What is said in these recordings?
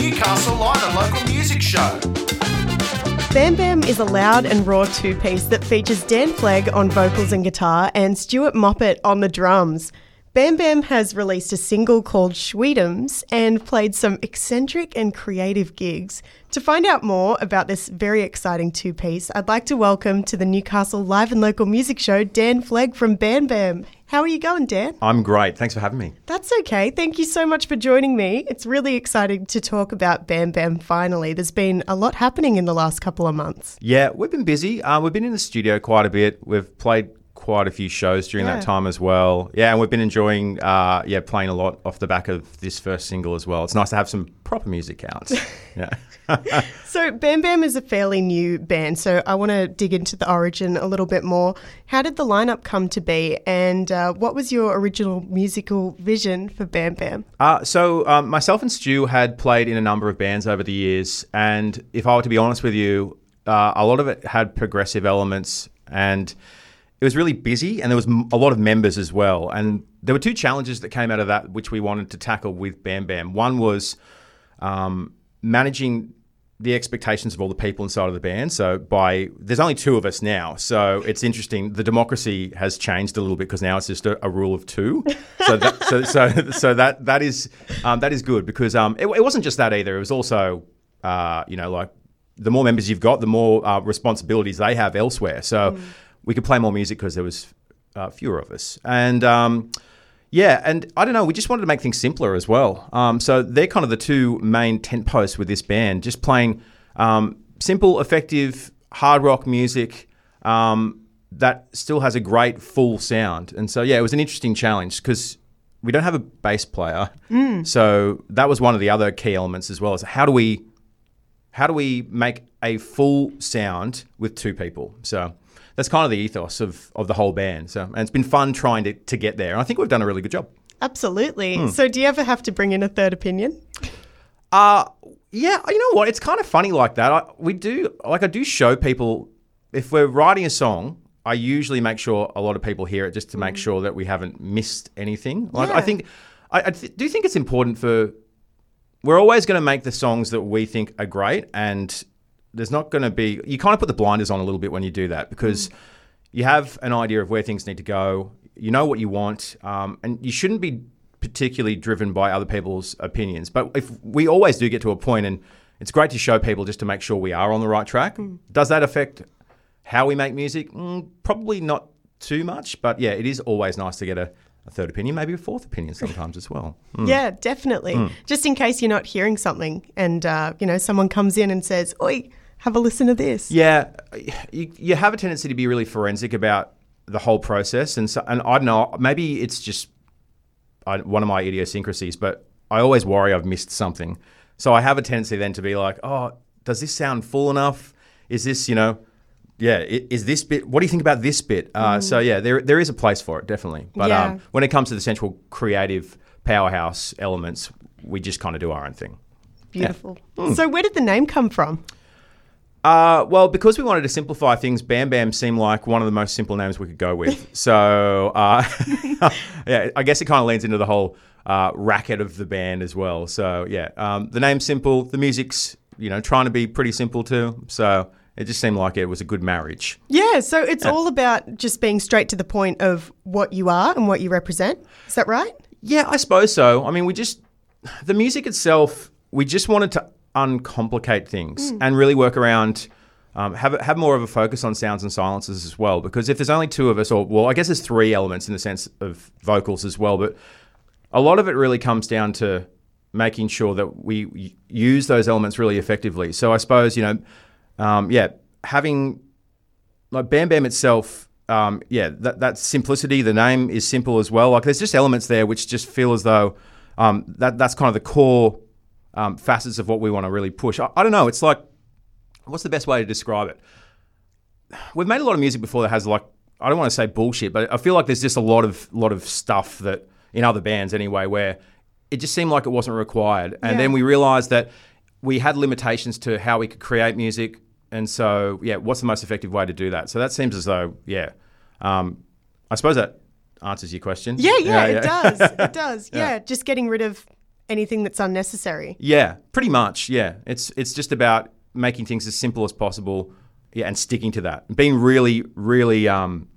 Newcastle Live and Local Music Show. Baam Bam is a loud and raw two piece that features Dan Flegg on vocals and guitar and Stuart Moppett on the drums. Baam Bam has released a single called Schweetums and played some eccentric and creative gigs. To find out more about this very exciting two piece, I'd like to welcome to the Newcastle Live and Local Music Show Dan Flegg from Baam Bam. How are you going, Dan? I'm great. Thanks for having me. That's okay. Thank you so much for joining me. It's really exciting to talk about Baam Bam finally. There's been a lot happening in the last couple of months. Yeah, we've been busy. Uh, we've been in the studio quite a bit. We've played quite a few shows during Yeah. that time as well. Yeah, and we've been enjoying, uh, yeah, playing a lot off the back of this first single as well. It's nice to have some proper music out. yeah. So, Baam Bam is a fairly new band, so I want to dig into the origin a little bit more. How did the lineup come to be, and uh, what was your original musical vision for Baam Bam? Uh, so um, myself and Stu had played in a number of bands over the years, and if I were to be honest with you, uh, a lot of it had progressive elements, and it was really busy, and there was a lot of members as well. And there were two challenges that came out of that, which we wanted to tackle with Baam Bam. One was um, managing the expectations of all the people inside of the band. So by there's only two of us now, so it's interesting. The democracy has changed a little bit because now it's just a, a rule of two. So that, so, so so that that is um, that is good because um, it, it wasn't just that either. It was also uh, you know like the more members you've got, the more uh, responsibilities they have elsewhere. So we could play more music because there was uh, fewer of us and. Um, yeah, and I don't know. We just wanted to make things simpler as well. Um, so they're kind of the two main tent posts with this band, just playing um, simple, effective hard rock music um, that still has a great full sound. And so yeah, it was an interesting challenge because we don't have a bass player. So that was one of the other key elements as well. Is how do we how do we make a full sound with two people? So that's kind of the ethos of, of the whole band. So and it's been fun trying to, to get there. And I think we've done a really good job. Absolutely. Hmm. So, do you ever have to bring in a third opinion? Uh yeah, you know what? It's kind of funny like that. I, we do like I do show people if we're writing a song, I usually make sure a lot of people hear it just to make sure that we haven't missed anything. Like Yeah. I think I, I th- do think it's important for we're always going to make the songs that we think are great and there's not going to be you kind of put the blinders on a little bit when you do that because you have an idea of where things need to go you know what you want um, and you shouldn't be particularly driven by other people's opinions. But if we always do get to a point and it's great to show people just to make sure we are on the right track does that affect how we make music? Mm, probably not too much but yeah it is always nice to get a, a third opinion maybe a fourth opinion sometimes as well. Mm. Yeah, definitely. Just in case you're not hearing something and, uh, you know, someone comes in and says, Oi, have a listen to this. Yeah, you, you have a tendency to be really forensic about the whole process, and so, and I don't know, maybe it's just one of my idiosyncrasies, but I always worry I've missed something. So I have a tendency then to be like, oh, does this sound full enough? Is this, you know, yeah, is this bit? What do you think about this bit? Uh, So yeah, there there is a place for it definitely, but Yeah. um, when it comes to the central creative powerhouse elements, we just kind of do our own thing. Beautiful. Hmm. So, where did the name come from? Uh, well, because we wanted to simplify things, Baam Bam seemed like one of the most simple names we could go with. so, uh, yeah, I guess it kind of leans into the whole uh, racket of the band as well. So, yeah, um, the name's simple. The music's, you know, trying to be pretty simple too. So, it just seemed like it was a good marriage. Yeah, so it's all about just being straight to the point of what you are and what you represent. Is that right? Yeah, I suppose so. I mean, we just the music itself. We just wanted to uncomplicate things and really work around. Um, have have more of a focus on sounds and silences as well. Because if there's only two of us, or well, I guess there's three elements in the sense of vocals as well. But a lot of it really comes down to making sure that we use those elements really effectively. So I suppose you know, um, yeah, having like Baam Bam itself, um, yeah, that, that simplicity, the name is simple as well. Like there's just elements there which just feel as though um, that that's kind of the core um, facets of what we want to really push. I, I don't know. It's like, what's the best way to describe it? We've made a lot of music before that has like, I don't want to say bullshit, but I feel like there's just a lot of lot of stuff that in other bands anyway where it just seemed like it wasn't required, and Yeah. then we realized that we had limitations to how we could create music. And so, yeah, what's the most effective way to do that? So that seems as though, yeah, um, I suppose that answers your question. Yeah, yeah, it does. It does. Yeah. just getting rid of anything that's unnecessary. Yeah, pretty much. Yeah, it's it's just about making things as simple as possible. Yeah, and sticking to that. Being really, really um,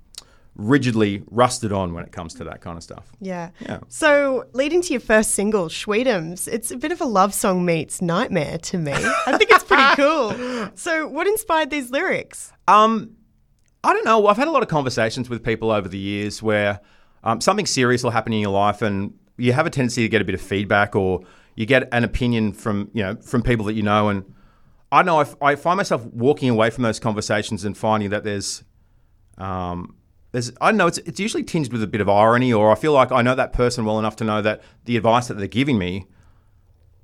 rigidly rusted on when it comes to that kind of stuff. Yeah. Yeah. So, leading to your first single, Schweetums, it's a bit of a love song meets nightmare to me. I think it's pretty cool. So, what inspired these lyrics? Um, I don't know. I've had a lot of conversations with people over the years where um, something serious will happen in your life, and you have a tendency to get a bit of feedback, or you get an opinion from you know from people that you know. And I know I, I find myself walking away from those conversations and finding that there's, um, there's I don't know. It's it's usually tinged with a bit of irony, or I feel like I know that person well enough to know that the advice that they're giving me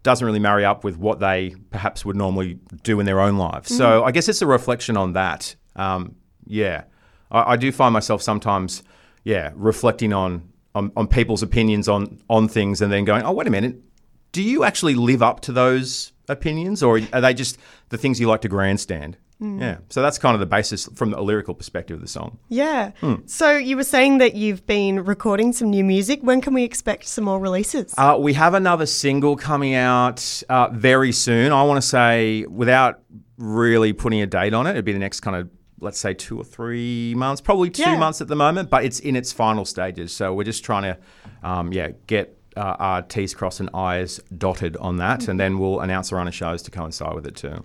doesn't really marry up with what they perhaps would normally do in their own lives. So I guess it's a reflection on that. Um, yeah, I, I do find myself sometimes, yeah, reflecting on, on on people's opinions on on things, and then going, oh, wait a minute, do you actually live up to those opinions, or are they just the things you like to grandstand? Yeah, so that's kind of the basis from a lyrical perspective of the song. Yeah. So, you were saying that you've been recording some new music. When can we expect some more releases? Uh, we have another single coming out uh, very soon. I want to say, without really putting a date on it, it'd be the next kind of, let's say, two or three months, probably two Yeah. months at the moment, but it's in its final stages. So we're just trying to, um, yeah, get uh, our T's crossed and I's dotted on that, and then we'll announce a run of shows to coincide with it too.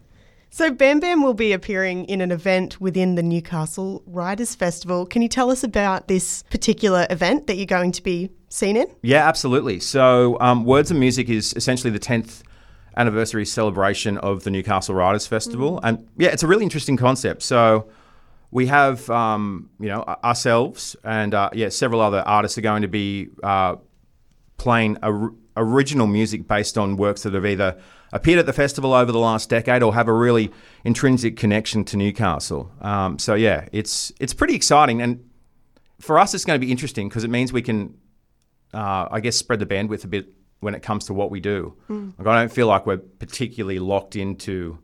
So, Baam Bam will be appearing in an event within the Newcastle Writers Festival. Can you tell us about this particular event that you're going to be seen in? Yeah, absolutely. So, um, Words and Music is essentially the 10th anniversary celebration of the Newcastle Writers Festival. And yeah, it's a really interesting concept. So, we have, um, you know, ourselves and uh, yeah, several other artists are going to be uh, playing or- original music based on works that have either appeared at the festival over the last decade or have a really intrinsic connection to Newcastle. Um, so yeah, it's it's pretty exciting, and for us, it's going to be interesting because it means we can uh, I guess, spread the bandwidth a bit when it comes to what we do. Like, I don't feel like we're particularly locked into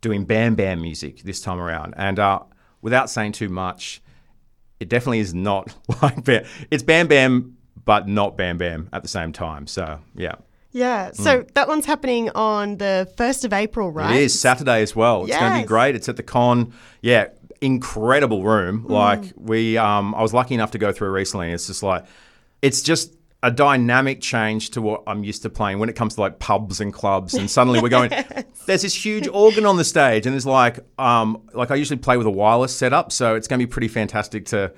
doing Baam Bam music this time around. And uh, without saying too much, it definitely is not like Bam. It's Baam Bam, but not Baam Bam at the same time. So, yeah. Yeah. So, that one's happening on the 1st of April, right? It is Saturday as well. It's going to be great. It's at the con. Yeah, incredible room. Like we, um, I was lucky enough to go through recently. It's just like, it's just a dynamic change to what I'm used to playing when it comes to like pubs and clubs. And suddenly we're going. There's this huge organ on the stage, and there's like, um, like I usually play with a wireless setup, so it's going to be pretty fantastic to.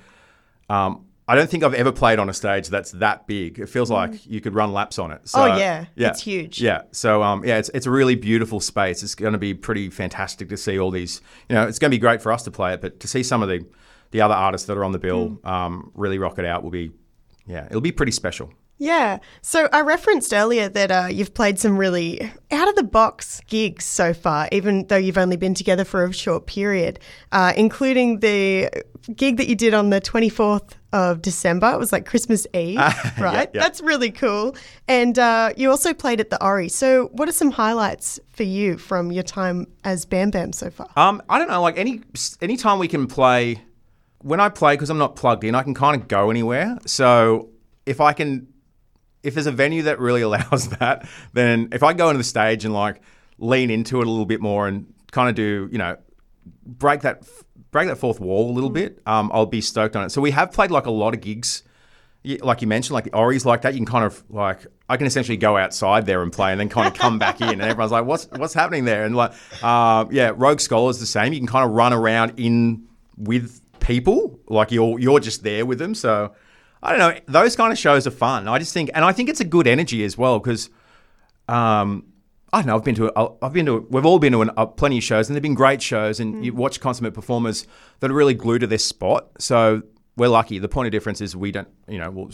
Um, I don't think I've ever played on a stage that's that big. It feels like you could run laps on it. So, Oh, yeah. yeah, It's huge. Yeah. So um, yeah, it's it's a really beautiful space. It's going to be pretty fantastic to see all these. You know, it's going to be great for us to play it, but to see some of the the other artists that are on the bill um, really rock it out will be, yeah, it'll be pretty special. Yeah. So I referenced earlier that uh, you've played some really out of the box gigs so far, even though you've only been together for a short period, uh, including the gig that you did on the 24th of December. It was like Christmas Eve, right? yeah. That's really cool. And uh, you also played at the Ori. So, what are some highlights for you from your time as Baam Bam so far? Um, I don't know, like any any time we can play. When I play, because I'm not plugged in, I can kind of go anywhere. So if I can, if there's a venue that really allows that, then if I go into the stage and like lean into it a little bit more and kind of do, you know, break that break that fourth wall a little bit, um, I'll be stoked on it. So we have played like a lot of gigs, like you mentioned, like the Ori's like that. You can kind of like I can essentially go outside there and play, and then kind of come back in, and everyone's like, "What's what's happening there?" And like, uh, yeah, Rogue Scholar's the same. You can kind of run around in with people, like you're you're just there with them. So I don't know. Those kind of shows are fun. I just think, and I think it's a good energy as well because. Um, I don't know. I've been to. A, I've been to. We've all been to an, uh, plenty of shows, and they've been great shows. And you watch consummate performers that are really glued to their spot. So we're lucky. The point of difference is we don't. You know, we'll,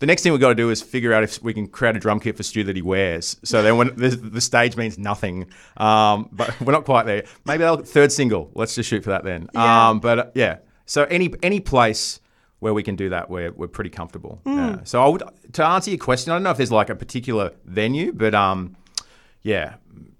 the next thing we've got to do is figure out if we can create a drum kit for Stu that he wears. So then when the, the stage means nothing, um, but we're not quite there. Maybe third single. Let's just shoot for that then. Yeah. Um, but uh, yeah. So any any place where we can do that, we're we're pretty comfortable. Yeah. So I would to answer your question, I don't know if there's like a particular venue, but um, yeah,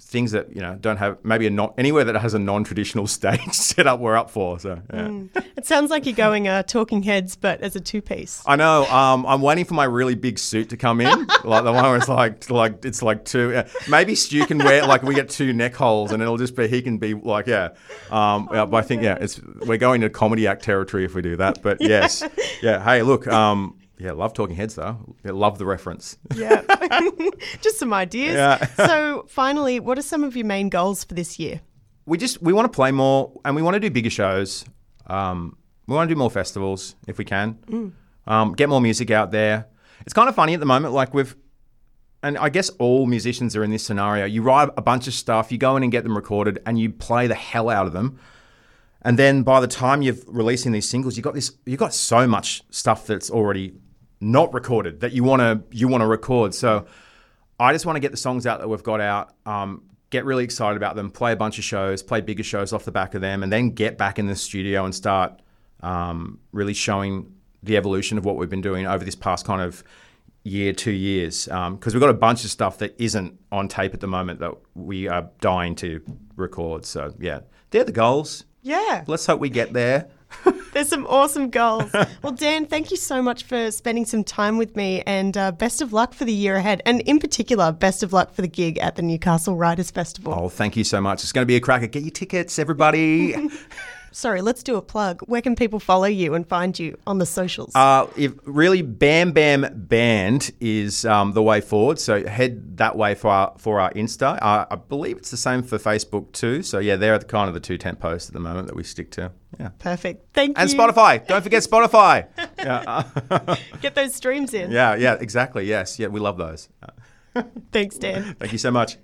things that you know don't have maybe a not anywhere that has a non-traditional stage set up. We're up for. So yeah. It sounds like you're going uh, Talking Heads, but as a two piece. I know. Um, I'm waiting for my really big suit to come in, like the one where it's like, like it's like two. Yeah. Maybe Stu can wear like we get two neck holes, and it'll just be he can be like yeah. Um, yeah, but I think yeah, it's we're going to comedy act territory if we do that. But yes, yeah. Hey, look. Um, yeah, love Talking Heads though. Yeah, love the reference. Yeah. Just some ideas. Yeah. so, finally, what are some of your main goals for this year? we just we want to play more and we want to do bigger shows. Um, we want to do more festivals if we can. Um, get more music out there. It's kind of funny at the moment, like with, and I guess all musicians are in this scenario. You write a bunch of stuff, you go in and get them recorded, and you play the hell out of them. And then by the time you're releasing these singles, you got this, you got so much stuff that's already not recorded that you want to you want to record. So I just want to get the songs out that we've got out, um, get really excited about them, play a bunch of shows, play bigger shows off the back of them, and then get back in the studio and start um, really showing the evolution of what we've been doing over this past kind of year, two years. Because we've got a bunch of stuff that isn't on tape at the moment that we are dying to record. So, yeah, they're the goals. Yeah. Let's hope we get there. There's some awesome goals. well, Dan, thank you so much for spending some time with me and uh, best of luck for the year ahead. And in particular, best of luck for the gig at the Newcastle Writers Festival. Oh, thank you so much. It's going to be a cracker. Get your tickets, everybody. Sorry, let's do a plug. Where can people follow you and find you on the socials? Uh, if really, Baam Bam Band is um, the way forward. So head that way for our, for our Insta. Uh, I believe it's the same for Facebook too. So yeah, they're the kind of the two tent posts at the moment that we stick to. Yeah, Perfect. Thank and you. And Spotify. Don't forget Spotify. yeah, Get those streams in. yeah, yeah, exactly. Yes, yeah, we love those. Thanks, Dan. thank you so much.